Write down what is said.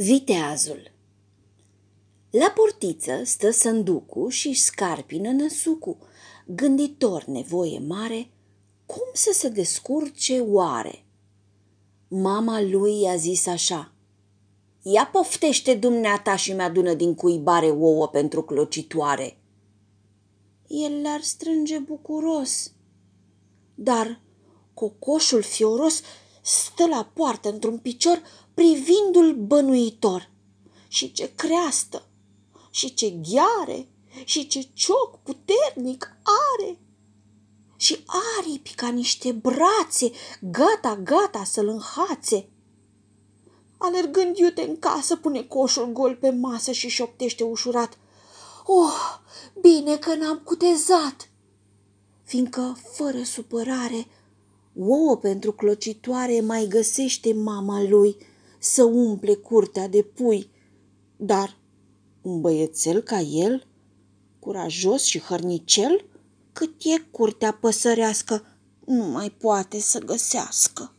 Viteazul La portiță stă sânducu și scarpină năsucu, gânditor nevoie mare, cum să se descurce oare? Mama lui i-a zis așa, Ia poftește dumneata și mi-adună din cuibare ouă pentru clocitoare. El l-ar strânge bucuros, dar cocoșul fioros stă la poartă într-un picior privindu-l bănuitor. Și ce creastă, și ce gheare, și ce cioc puternic are. Și aripi ca niște brațe, gata, gata să-l înhațe. Alergând iute în casă, pune coșul gol pe masă și șoptește ușurat. Oh, bine că n-am cutezat! Fiindcă, fără supărare, ouă pentru clocitoare mai găsește mama lui să umple curtea de pui. Dar un băiețel ca el, curajos și hărnicel, cât e curtea păsărească, nu mai poate să găsească.